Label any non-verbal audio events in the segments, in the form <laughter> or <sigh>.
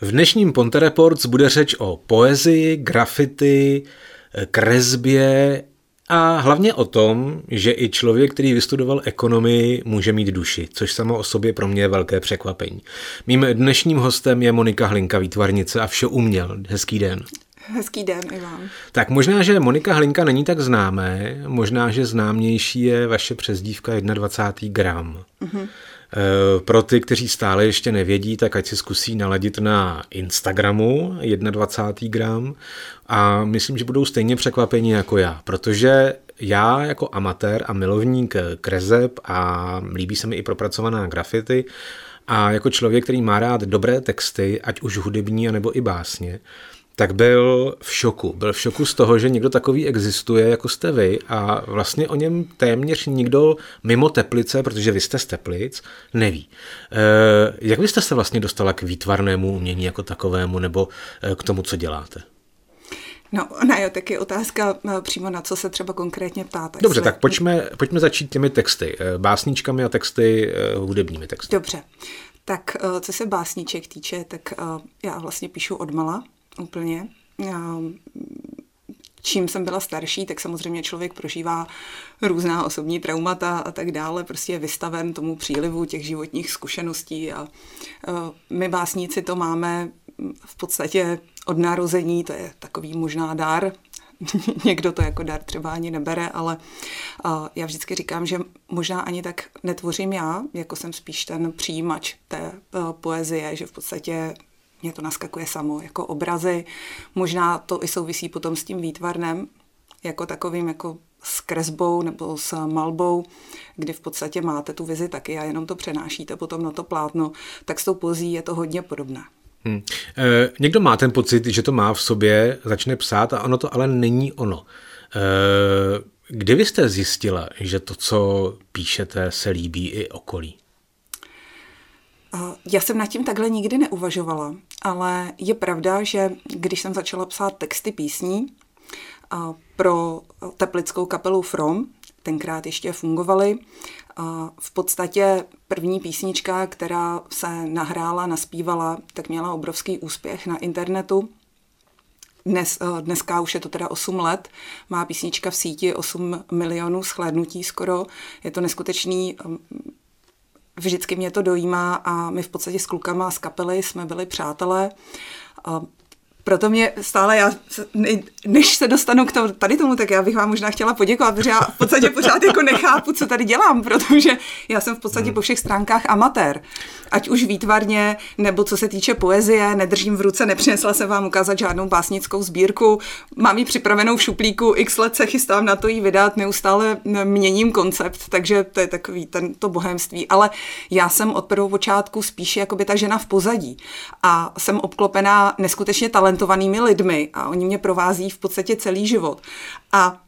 V dnešním Ponte Reports bude řeč o poezii, grafity, kresbě a hlavně o tom, že i člověk, který vystudoval ekonomii, může mít duši, což samo o sobě pro mě je velké překvapení. Mým dnešním hostem je Monika Hlinka, výtvarnice a vše uměl. Hezký den. Hezký den i vám. Tak možná, že Monika Hlinka není tak známé, možná, že známější je vaše přezdívka 21. gram. Mm-hmm. Pro ty, kteří stále ještě nevědí, tak ať si zkusí naladit na Instagramu 21. gram a myslím, že budou stejně překvapení jako já, protože já jako amatér a milovník krezeb a líbí se mi i propracovaná grafity a jako člověk, který má rád dobré texty, ať už hudební, nebo i básně, tak byl v šoku. Byl v šoku z toho, že někdo takový existuje, jako jste vy a vlastně o něm téměř nikdo mimo Teplice, protože vy jste z Teplic, neví. E, jak vy jste se vlastně dostala k výtvarnému umění jako takovému nebo eh, k tomu, co děláte? No, tak je otázka eh, přímo na co se třeba konkrétně ptáte. Dobře, tak pojďme, pojďme začít těmi texty, básničkami a texty, hudebními texty. Dobře, tak co se básniček týče, tak já vlastně píšu odmala, úplně. Čím jsem byla starší, tak samozřejmě člověk prožívá různá osobní traumata a tak dále, prostě je vystaven tomu přílivu těch životních zkušeností a my básníci to máme v podstatě od narození, to je takový možná dar, <laughs> někdo to jako dar třeba ani nebere, ale já vždycky říkám, že možná ani tak netvořím já, jako jsem spíš ten přijímač té poezie, že v podstatě mě to naskakuje samo, jako obrazy. Možná to i souvisí potom s tím výtvarnem, jako takovým jako s kresbou nebo s malbou, kdy v podstatě máte tu vizi taky a jenom to přenášíte potom na to plátno, tak s tou pozí je to hodně podobné. Hmm. E, někdo má ten pocit, že to má v sobě, začne psát a ono to ale není ono. E, kdy vy jste zjistila, že to, co píšete, se líbí i okolí? Já jsem nad tím takhle nikdy neuvažovala, ale je pravda, že když jsem začala psát texty písní pro teplickou kapelu From, tenkrát ještě fungovaly, v podstatě první písnička, která se nahrála, naspívala, tak měla obrovský úspěch na internetu. Dnes, dneska už je to teda 8 let, má písnička v síti 8 milionů shlédnutí skoro. Je to neskutečný vždycky mě to dojímá a my v podstatě s klukama z kapely jsme byli přátelé proto mě stále, já, než se dostanu k tomu, tady tomu, tak já bych vám možná chtěla poděkovat, protože já v podstatě pořád jako nechápu, co tady dělám, protože já jsem v podstatě po všech stránkách amatér. Ať už výtvarně, nebo co se týče poezie, nedržím v ruce, nepřinesla jsem vám ukázat žádnou básnickou sbírku, mám ji připravenou v šuplíku, x let se chystám na to jí vydat, neustále měním koncept, takže to je takový ten, to bohemství. Ale já jsem od prvopočátku spíš jako by ta žena v pozadí a jsem obklopená neskutečně talent talentovanými lidmi a oni mě provází v podstatě celý život. A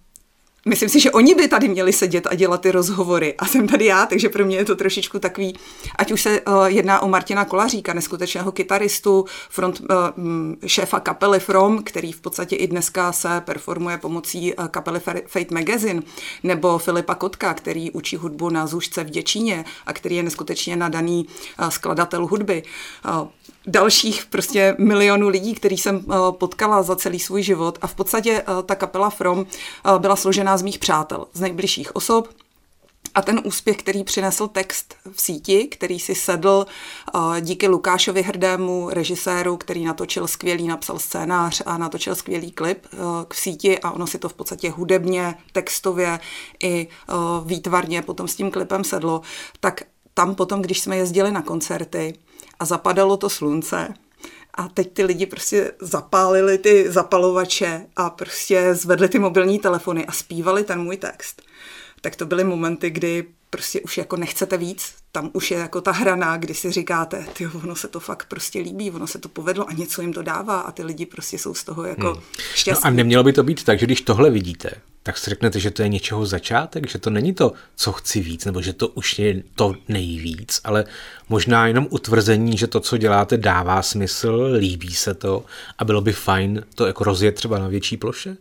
Myslím si, že oni by tady měli sedět a dělat ty rozhovory a jsem tady já, takže pro mě je to trošičku takový, ať už se uh, jedná o Martina Kolaříka, neskutečného kytaristu, front, uh, šéfa kapely From, který v podstatě i dneska se performuje pomocí uh, kapely Fate Magazine, nebo Filipa Kotka, který učí hudbu na Zůžce v Děčíně a který je neskutečně nadaný uh, skladatel hudby. Uh, dalších prostě milionů lidí, který jsem potkala za celý svůj život. A v podstatě ta kapela From byla složená z mých přátel, z nejbližších osob, a ten úspěch, který přinesl text v síti, který si sedl díky Lukášovi Hrdému, režiséru, který natočil skvělý, napsal scénář a natočil skvělý klip k síti a ono si to v podstatě hudebně, textově i výtvarně potom s tím klipem sedlo, tak tam potom, když jsme jezdili na koncerty a zapadalo to slunce, a teď ty lidi prostě zapálili ty zapalovače a prostě zvedli ty mobilní telefony a zpívali ten můj text. Tak to byly momenty, kdy prostě už jako nechcete víc, tam už je jako ta hrana, kdy si říkáte, ty ono se to fakt prostě líbí, ono se to povedlo a něco jim to dává a ty lidi prostě jsou z toho jako hmm. šťastní. No a nemělo by to být tak, že když tohle vidíte, tak si řeknete, že to je něčeho začátek, že to není to, co chci víc, nebo že to už je to nejvíc, ale možná jenom utvrzení, že to, co děláte, dává smysl, líbí se to a bylo by fajn to jako rozjet třeba na větší ploše?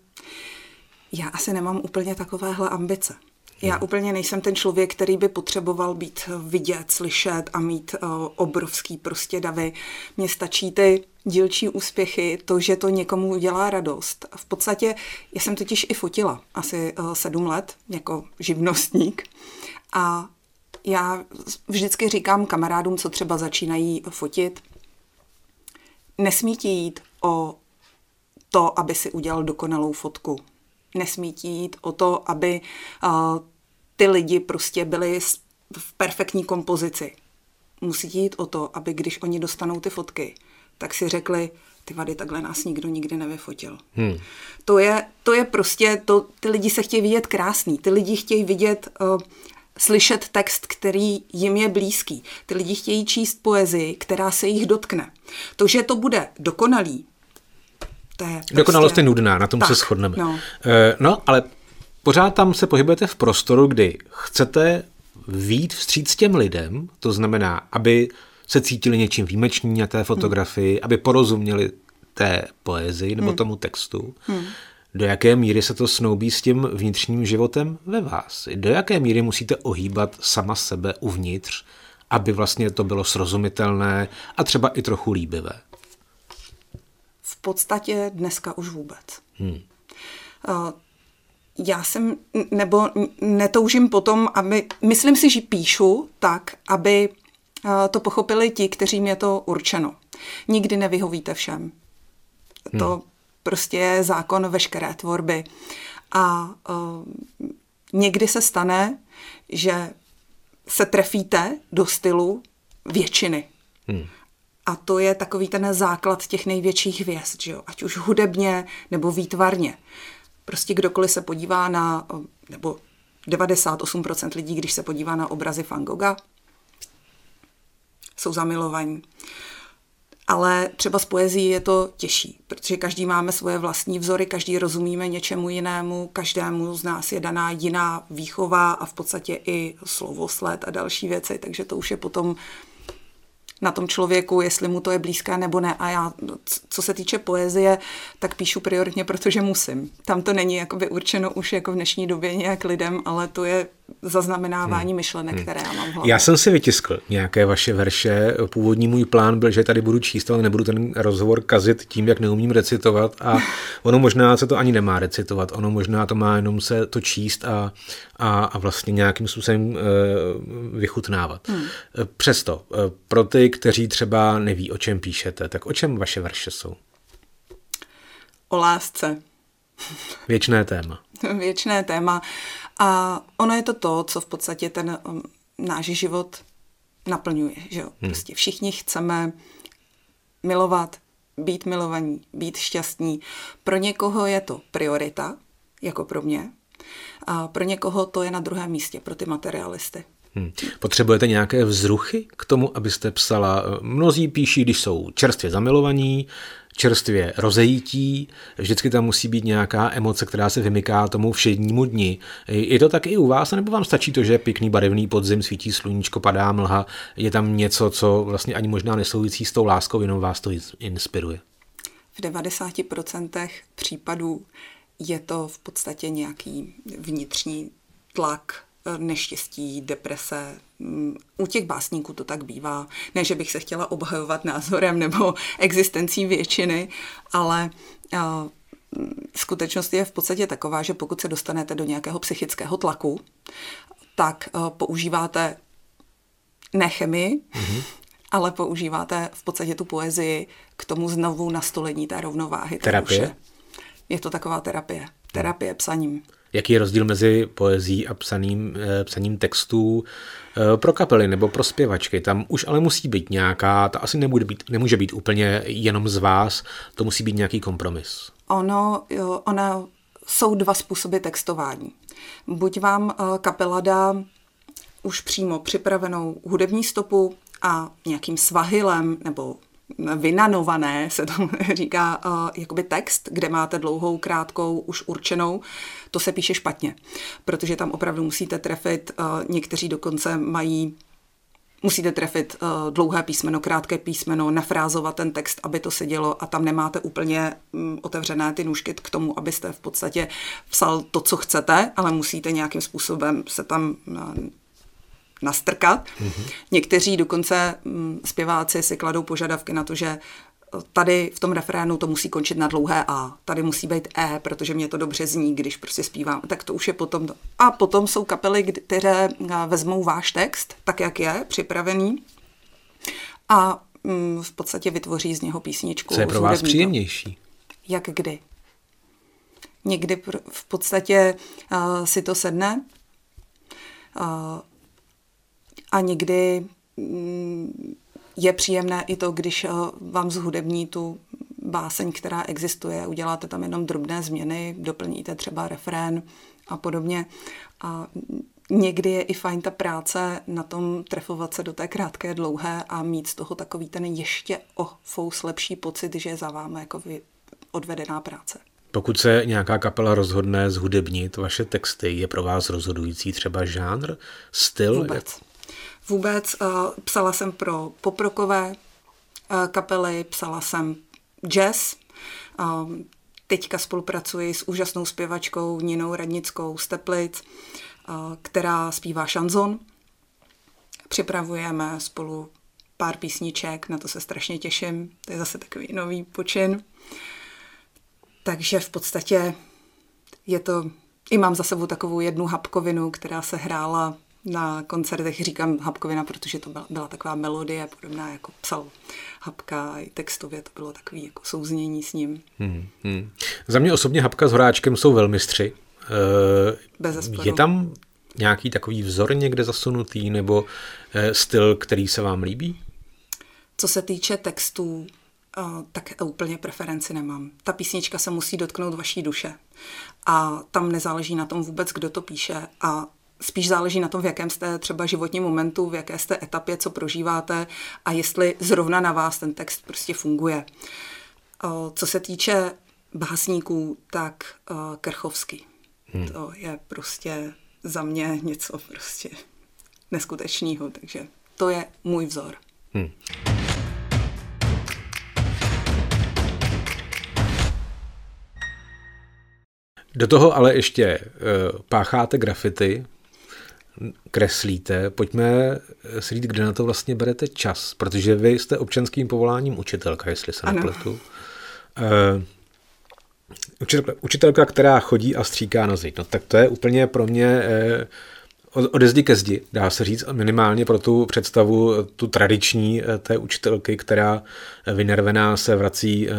Já asi nemám úplně takovéhle ambice. Já hmm. úplně nejsem ten člověk, který by potřeboval být vidět, slyšet a mít uh, obrovský prostě davy. Mně stačí ty dílčí úspěchy, to, že to někomu dělá radost. V podstatě, já jsem totiž i fotila asi uh, sedm let jako živnostník a já vždycky říkám kamarádům, co třeba začínají fotit, nesmí ti jít o to, aby si udělal dokonalou fotku. Nesmí ti jít o to, aby uh, ty lidi prostě byli v perfektní kompozici. Musí jít o to, aby když oni dostanou ty fotky, tak si řekli, ty vady, takhle nás nikdo nikdy nevyfotil. Hmm. To, je, to je prostě, to, ty lidi se chtějí vidět krásný, ty lidi chtějí vidět, uh, slyšet text, který jim je blízký. Ty lidi chtějí číst poezii, která se jich dotkne. To, že to bude dokonalý, to je prostě... Dokonalost je nudná, na tom tak, se shodneme. No. Uh, no, ale pořád tam se pohybujete v prostoru, kdy chcete výjít vstříc těm lidem, to znamená, aby se cítili něčím výjimeční na té fotografii, hmm. aby porozuměli té poezii nebo hmm. tomu textu. Hmm. Do jaké míry se to snoubí s tím vnitřním životem ve vás? Do jaké míry musíte ohýbat sama sebe uvnitř, aby vlastně to bylo srozumitelné a třeba i trochu líbivé? V podstatě dneska už vůbec. Hmm. Uh, já jsem, nebo netoužím potom, aby, myslím si, že píšu tak, aby to pochopili ti, kteří mě to určeno. Nikdy nevyhovíte všem. Hmm. To prostě je zákon veškeré tvorby. A uh, někdy se stane, že se trefíte do stylu většiny. Hmm. A to je takový ten základ těch největších hvězd, že jo? ať už hudebně nebo výtvarně. Prostě kdokoliv se podívá na, nebo 98% lidí, když se podívá na obrazy Van Gogha, jsou zamilovaní. Ale třeba s poezí je to těžší, protože každý máme svoje vlastní vzory, každý rozumíme něčemu jinému, každému z nás je daná jiná výchova a v podstatě i slovosled a další věci, takže to už je potom na tom člověku, jestli mu to je blízké nebo ne. A já, co se týče poezie, tak píšu prioritně, protože musím. Tam to není jakoby určeno už jako v dnešní době nějak lidem, ale to je zaznamenávání hmm. myšlenek, hmm. které já mám v hlavě. Já jsem si vytiskl nějaké vaše verše. Původní můj plán byl, že tady budu číst, ale nebudu ten rozhovor kazit tím, jak neumím recitovat a <laughs> ono možná se to ani nemá recitovat, ono možná to má jenom se to číst a, a, a vlastně nějakým způsobem uh, vychutnávat. Hmm. Přesto, uh, pro ty, kteří třeba neví, o čem píšete, tak o čem vaše verše jsou? O lásce. Věčné téma. <laughs> Věčné téma. A ono je to to, co v podstatě ten um, náš život naplňuje. Že jo? Hmm. Prostě všichni chceme milovat, být milovaní, být šťastní. Pro někoho je to priorita, jako pro mě. A pro někoho to je na druhém místě, pro ty materialisty. Hmm. Potřebujete nějaké vzruchy k tomu, abyste psala? Mnozí píší, když jsou čerstvě zamilovaní, čerstvě rozejítí, vždycky tam musí být nějaká emoce, která se vymyká tomu všednímu dni. Je to tak i u vás, nebo vám stačí to, že je pěkný barevný podzim, svítí sluníčko, padá mlha, je tam něco, co vlastně ani možná nesouvisí s tou láskou, jenom vás to inspiruje? V 90% případů je to v podstatě nějaký vnitřní tlak, neštěstí, deprese. U těch básníků to tak bývá. Ne, že bych se chtěla obhajovat názorem nebo <laughs> existencí většiny, ale skutečnost je v podstatě taková, že pokud se dostanete do nějakého psychického tlaku, tak používáte ne chemii, mm-hmm. <laughs> ale používáte v podstatě tu poezii k tomu znovu nastolení té rovnováhy. Terapie? Je to taková terapie. Terapie psaním. Jaký je rozdíl mezi poezí a psaným, eh, psaním textů eh, pro kapely nebo pro zpěvačky? Tam už ale musí být nějaká, ta asi nebude být, nemůže být úplně jenom z vás, to musí být nějaký kompromis. Ono, jo, ono jsou dva způsoby textování. Buď vám eh, kapela dá už přímo připravenou hudební stopu a nějakým svahilem nebo vynanované, se to <laughs> říká, uh, jakoby text, kde máte dlouhou, krátkou, už určenou, to se píše špatně, protože tam opravdu musíte trefit, uh, někteří dokonce mají musíte trefit uh, dlouhé písmeno, krátké písmeno, nafrázovat ten text, aby to sedělo a tam nemáte úplně um, otevřené ty nůžky k tomu, abyste v podstatě psal to, co chcete, ale musíte nějakým způsobem se tam uh, nastrkat. Mm-hmm. Někteří dokonce mm, zpěváci si kladou požadavky na to, že tady v tom refrénu to musí končit na dlouhé A, tady musí být E, protože mě to dobře zní, když prostě zpívám, tak to už je potom. A potom jsou kapely, které vezmou váš text, tak jak je, připravený, a mm, v podstatě vytvoří z něho písničku. Co je pro vás příjemnější? Jak kdy? Někdy v podstatě uh, si to sedne uh, a někdy um, je příjemné i to, když uh, vám zhudební tu báseň, která existuje, uděláte tam jenom drobné změny, doplníte třeba refrén a podobně. A někdy je i fajn ta práce na tom trefovat se do té krátké, dlouhé a mít z toho takový ten ještě o fous lepší pocit, že je za vámi jako odvedená práce. Pokud se nějaká kapela rozhodne zhudebnit vaše texty, je pro vás rozhodující třeba žánr, styl? Vůbec. Vůbec. Uh, psala jsem pro poprokové uh, kapely, psala jsem jazz. Uh, teďka spolupracuji s úžasnou zpěvačkou Ninou Radnickou z Teplic, která zpívá šanzon. Připravujeme spolu pár písniček, na to se strašně těším. To je zase takový nový počin. Takže v podstatě je to, i mám za sebou takovou jednu hapkovinu, která se hrála na koncertech, říkám hapkovina, protože to byla, byla taková melodie, podobná jako psal Hapka, i textově to bylo takový jako souznění s ním. Hmm, hmm. Za mě osobně Hapka s Horáčkem jsou velmistři. Bez je tam nějaký takový vzor někde zasunutý nebo eh, styl, který se vám líbí? Co se týče textů, tak úplně preferenci nemám. Ta písnička se musí dotknout vaší duše. A tam nezáleží na tom vůbec, kdo to píše. A spíš záleží na tom, v jakém jste třeba životním momentu, v jaké jste etapě, co prožíváte a jestli zrovna na vás ten text prostě funguje. Co se týče básníků, tak Krchovský. Hmm. To je prostě za mě něco prostě neskutečného, takže to je můj vzor. Hmm. Do toho ale ještě uh, pácháte grafity, kreslíte. Pojďme si říct, kde na to vlastně berete čas, protože vy jste občanským povoláním učitelka, jestli se nepletu. Uh, učitelka, učitelka, která chodí a stříká na zdi. No tak to je úplně pro mě eh, ode zdi ke zdi, dá se říct, minimálně pro tu představu, tu tradiční eh, té učitelky, která vynervená se vrací eh,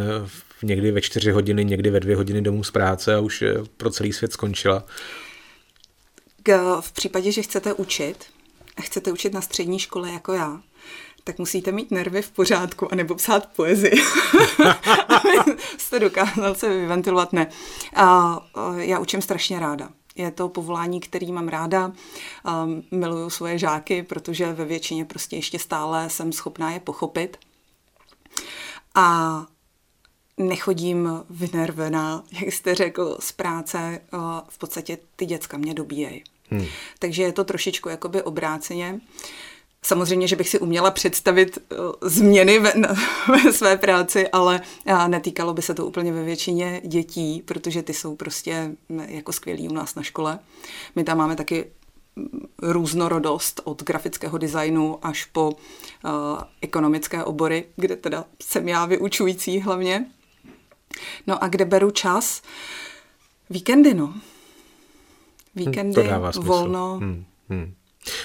někdy ve čtyři hodiny, někdy ve dvě hodiny domů z práce a už pro celý svět skončila. V případě, že chcete učit, chcete učit na střední škole jako já, tak musíte mít nervy v pořádku a nebo psát poezii. <laughs> jste dokázal se vyventilovat. Ne. A, já učím strašně ráda. Je to povolání, který mám ráda. Um, miluju svoje žáky, protože ve většině prostě ještě stále jsem schopná je pochopit. A nechodím vynervená, jak jste řekl, z práce. V podstatě ty děcka mě dobíjejí. Hmm. Takže je to trošičku jakoby obráceně. Samozřejmě, že bych si uměla představit uh, změny ve, na, <laughs> ve své práci, ale uh, netýkalo by se to úplně ve většině dětí, protože ty jsou prostě mm, jako skvělí u nás na škole. My tam máme taky mm, různorodost od grafického designu až po uh, ekonomické obory, kde teda jsem já vyučující hlavně. No a kde beru čas? Víkendy, no. Víkendy, volno. Hmm, hmm.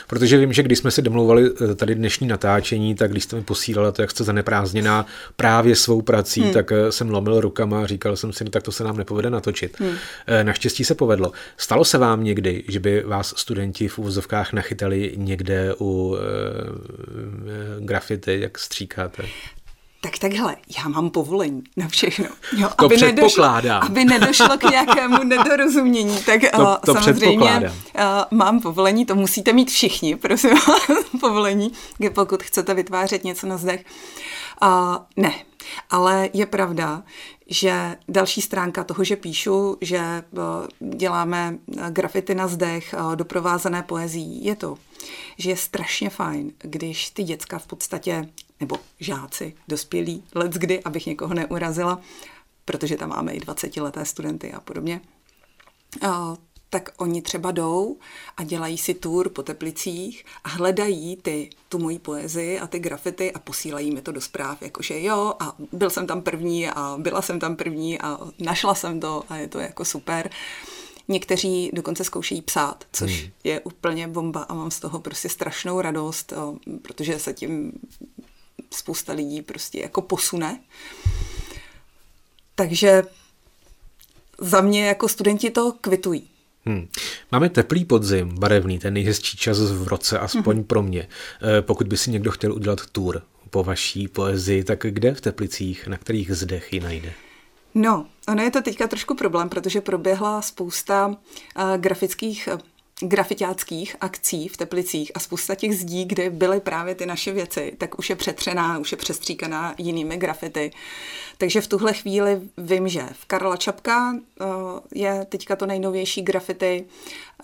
Protože vím, že když jsme si domlouvali eh, tady dnešní natáčení, tak když jste mi posílala to, jak jste zaneprázdněná právě svou prací, hmm. tak eh, jsem lomil rukama a říkal jsem si, no, tak to se nám nepovede natočit. Hmm. Eh, naštěstí se povedlo. Stalo se vám někdy, že by vás studenti v úvozovkách nachytali někde u e, grafity, jak stříkáte? Tak takhle, já mám povolení na všechno. Jo, to aby nedošlo, aby nedošlo k nějakému <laughs> nedorozumění, tak to, to samozřejmě uh, mám povolení, to musíte mít všichni, <laughs> prosím vás, povolení, pokud chcete vytvářet něco na zdech. Uh, ne, ale je pravda, že další stránka toho, že píšu, že děláme grafity na zdech, doprovázené poezí, je to, že je strašně fajn, když ty děcka v podstatě nebo žáci, dospělí, let kdy, abych někoho neurazila, protože tam máme i 20-leté studenty a podobně, tak oni třeba jdou a dělají si tour po Teplicích a hledají ty, tu moji poezii a ty grafity a posílají mi to do zpráv, jakože jo a byl jsem tam první a byla jsem tam první a našla jsem to a je to jako super. Někteří dokonce zkoušejí psát, což hmm. je úplně bomba a mám z toho prostě strašnou radost, protože se tím spousta lidí prostě jako posune. Takže za mě jako studenti to kvitují. Hmm. Máme teplý podzim, barevný, ten nejhezčí čas v roce, aspoň hmm. pro mě. Eh, pokud by si někdo chtěl udělat tour po vaší poezii, tak kde v Teplicích, na kterých zdech ji najde? No, ono je to teďka trošku problém, protože proběhla spousta uh, grafických uh, grafitáckých akcí v Teplicích a spousta těch zdí, kde byly právě ty naše věci, tak už je přetřená, už je přestříkaná jinými grafity. Takže v tuhle chvíli vím, že v Karla Čapka eh, je teďka to nejnovější grafity,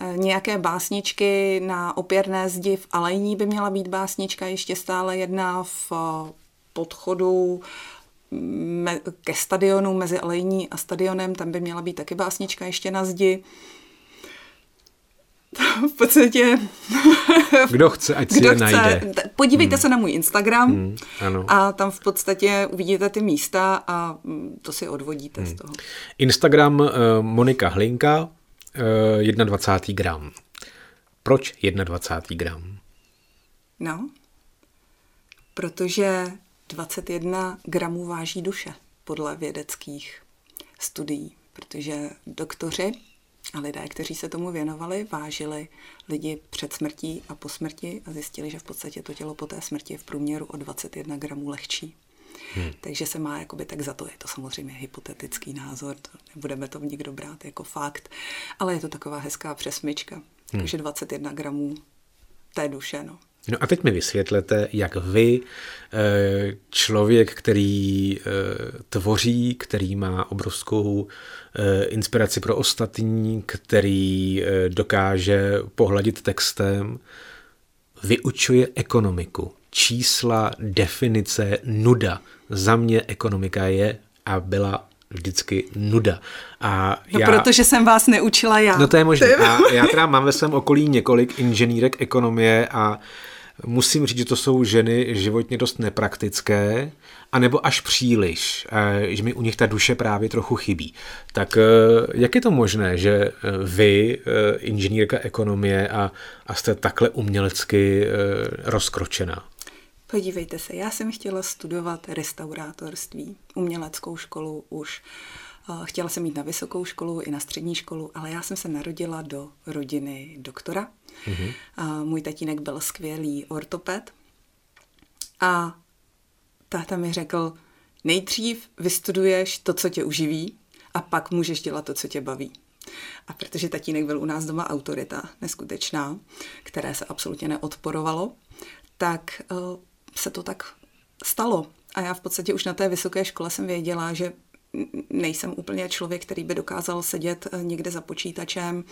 eh, nějaké básničky na opěrné zdi v Alejní by měla být básnička, ještě stále jedna v eh, podchodu ke stadionu mezi Alejní a stadionem, tam by měla být taky básnička ještě na zdi v podstatě... <laughs> Kdo chce, ať si Kdo je chce, najde. Podívejte hmm. se na můj Instagram hmm, ano. a tam v podstatě uvidíte ty místa a mm, to si odvodíte hmm. z toho. Instagram uh, Monika Hlinka, uh, 21. gram. Proč 21. gram? No, protože 21 gramů váží duše podle vědeckých studií, protože doktoři a lidé, kteří se tomu věnovali, vážili lidi před smrtí a po smrti a zjistili, že v podstatě to tělo po té smrti je v průměru o 21 gramů lehčí. Hmm. Takže se má jakoby tak za to, je to samozřejmě hypotetický názor, to nebudeme to nikdo brát jako fakt, ale je to taková hezká přesmyčka. Hmm. Takže 21 gramů té duše, no. No a teď mi vysvětlete, jak vy, eh, člověk, který eh, tvoří, který má obrovskou eh, inspiraci pro ostatní, který dokáže pohladit textem, vyučuje ekonomiku. Čísla, definice, nuda. Za mě ekonomika je a byla vždycky nuda. A no já, protože jsem vás neučila já. No to je možné. A já teda mám ve svém okolí několik inženýrek ekonomie a musím říct, že to jsou ženy životně dost nepraktické, anebo až příliš, eh, že mi u nich ta duše právě trochu chybí. Tak eh, jak je to možné, že eh, vy, inženýrka ekonomie, a, a jste takhle umělecky rozkročená? Podívejte se, já jsem chtěla studovat restaurátorství, uměleckou školu už. Chtěla jsem jít na vysokou školu i na střední školu, ale já jsem se narodila do rodiny doktora. Mm-hmm. A můj tatínek byl skvělý ortoped. A táta mi řekl, nejdřív vystuduješ to, co tě uživí, a pak můžeš dělat to, co tě baví. A protože tatínek byl u nás doma autorita, neskutečná, které se absolutně neodporovalo, tak uh, se to tak stalo. A já v podstatě už na té vysoké škole jsem věděla, že nejsem úplně člověk, který by dokázal sedět eh, někde za počítačem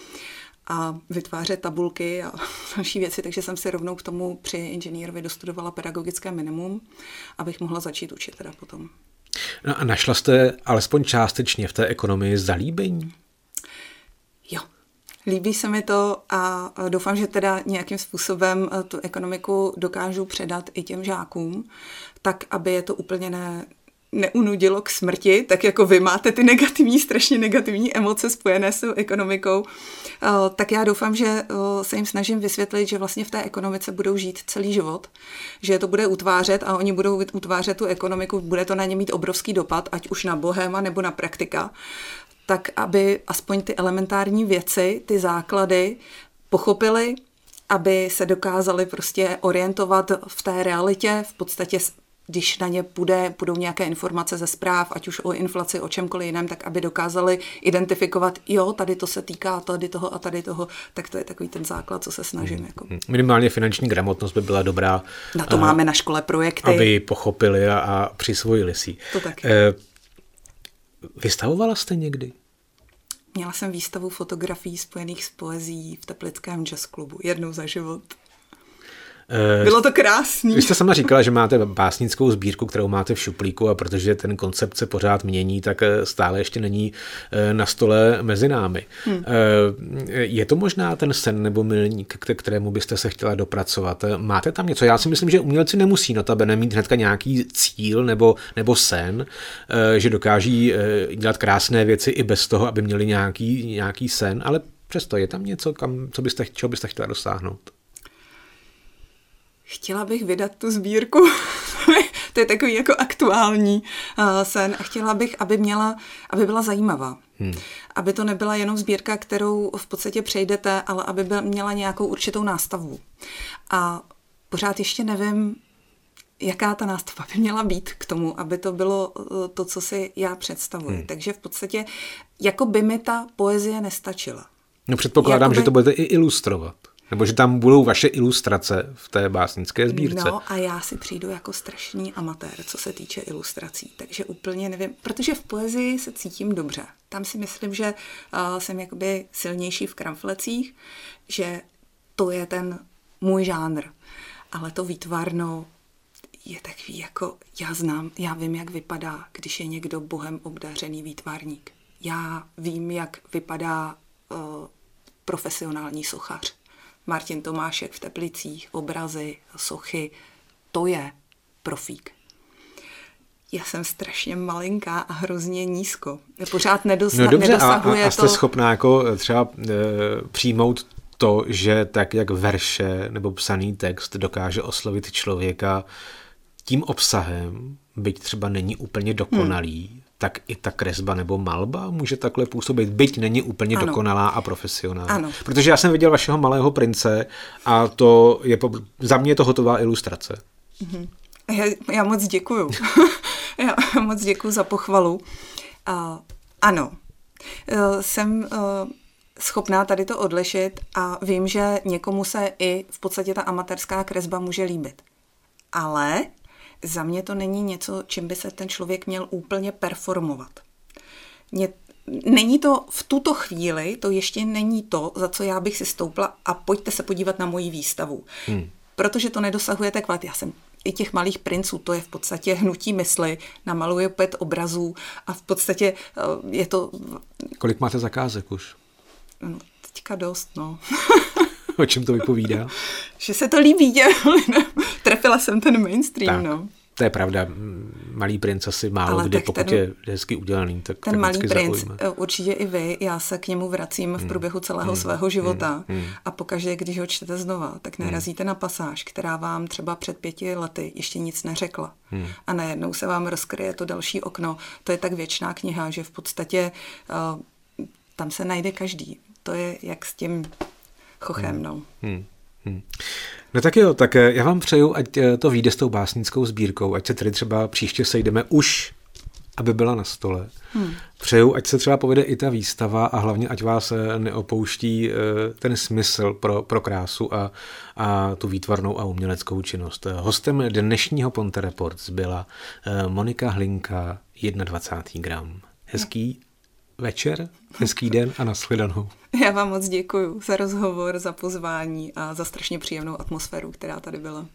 a vytvářet tabulky a <laughs> další věci, takže jsem si rovnou k tomu při inženýrovi dostudovala pedagogické minimum, abych mohla začít učit teda potom. No a našla jste alespoň částečně v té ekonomii zalíbení? Líbí se mi to a doufám, že teda nějakým způsobem eh, tu ekonomiku dokážu předat i těm žákům, tak aby je to úplně ne, neunudilo k smrti, tak jako vy máte ty negativní, strašně negativní emoce spojené s tou ekonomikou, eh, tak já doufám, že eh, se jim snažím vysvětlit, že vlastně v té ekonomice budou žít celý život, že to bude utvářet a oni budou utvářet tu ekonomiku, bude to na ně mít obrovský dopad, ať už na bohéma nebo na praktika, tak aby aspoň ty elementární věci, ty základy pochopili, aby se dokázali prostě orientovat v té realitě, v podstatě když na ně bude, budou nějaké informace ze zpráv, ať už o inflaci, o čemkoliv jiném, tak aby dokázali identifikovat, jo, tady to se týká tady toho a tady toho, tak to je takový ten základ, co se snažím. Hmm. Jako. Hmm. Minimálně finanční gramotnost by byla dobrá. Na to a, máme na škole projekty. Aby pochopili a, a přisvojili si. To taky. Eh, vystavovala jste někdy? Měla jsem výstavu fotografií spojených s poezí v Teplickém jazz klubu. Jednou za život. Uh, Bylo to krásný. Vy jste sama říkala, že máte básnickou sbírku, kterou máte v šuplíku a protože ten koncept se pořád mění, tak stále ještě není na stole mezi námi. Hmm. Je to možná ten sen nebo milník, k kterému byste se chtěla dopracovat? Máte tam něco? Já si myslím, že umělci nemusí notabene mít hnedka nějaký cíl nebo, nebo sen, že dokáží dělat krásné věci i bez toho, aby měli nějaký, nějaký sen, ale přesto je tam něco, kam, co byste, čeho byste chtěla dosáhnout? Chtěla bych vydat tu sbírku. <laughs> to je takový jako aktuální uh, sen a chtěla bych, aby měla, aby byla zajímavá. Hmm. Aby to nebyla jenom sbírka, kterou v podstatě přejdete, ale aby byl, měla nějakou určitou nástavu. A pořád ještě nevím, jaká ta nástava by měla být k tomu, aby to bylo eh, to, co si já představuji. Hmm. Takže v podstatě, jako by mi ta poezie nestačila. No předpokládám, Jakoby... že to budete i ilustrovat. Nebo že tam budou vaše ilustrace v té básnické sbírce. No a já si přijdu jako strašný amatér, co se týče ilustrací. Takže úplně nevím, protože v poezii se cítím dobře. Tam si myslím, že uh, jsem jakoby silnější v kramflecích, že to je ten můj žánr. Ale to výtvarno je takový jako, já znám, já vím, jak vypadá, když je někdo bohem obdařený výtvarník. Já vím, jak vypadá uh, profesionální sochař. Martin Tomášek v Teplicích, obrazy, sochy, to je profík. Já jsem strašně malinká a hrozně nízko. Pořád nedosa- no dobře, nedosahuje a, a jste to... schopná jako třeba e, přijmout to, že tak jak verše nebo psaný text dokáže oslovit člověka tím obsahem, byť třeba není úplně dokonalý, hmm tak i ta kresba nebo malba může takhle působit, byť není úplně ano. dokonalá a profesionální. Ano. Protože já jsem viděl vašeho malého prince a to je, za mě je to hotová ilustrace. Mhm. Já, já moc děkuju. <laughs> já moc děkuju za pochvalu. Uh, ano, uh, jsem uh, schopná tady to odlišit a vím, že někomu se i v podstatě ta amatérská kresba může líbit. Ale za mě to není něco, čím by se ten člověk měl úplně performovat. Mě, není to v tuto chvíli, to ještě není to, za co já bych si stoupla a pojďte se podívat na moji výstavu. Hmm. Protože to nedosahuje tak Já jsem i těch malých princů, to je v podstatě hnutí mysli, namaluje pět obrazů a v podstatě eh, je to... Kolik máte zakázek už? No, teďka dost, no. <laughs> o čem to vypovídá? <laughs> že se to líbí těm Trefila jsem ten mainstream, tak. no. To je pravda, Malý princ asi málo Ale kdy, pokud ten, je hezky udělaný, tak Ten Malý princ, zaujme. Eh, určitě i vy, já se k němu vracím v hmm. průběhu celého hmm. svého života hmm. hmm. a pokaždé, když ho čtete znova, tak hmm. narazíte hmm. na pasáž, která vám třeba před pěti lety ještě nic neřekla. Hmm. A najednou se vám rozkryje to další okno. To je tak věčná kniha, že v podstatě uh, tam se najde každý. To je jak s tím chochem, hmm. no. Hmm. Hmm. No tak jo, tak eh, já vám přeju, ať eh, to vyjde s tou básnickou sbírkou, ať se tedy třeba příště sejdeme už, aby byla na stole. Hmm. Přeju, ať se třeba povede i ta výstava a hlavně, ať vás eh, neopouští ten smysl pro, pro krásu a, a tu výtvarnou a uměleckou činnost. Hostem dnešního Ponte Reports byla Monika Hlinka, 21. gram. Hezký večer, hezký den a nashledanou. Já vám moc děkuji za rozhovor, za pozvání a za strašně příjemnou atmosféru, která tady byla.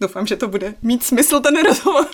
Doufám, že to bude mít smysl ten rozhovor.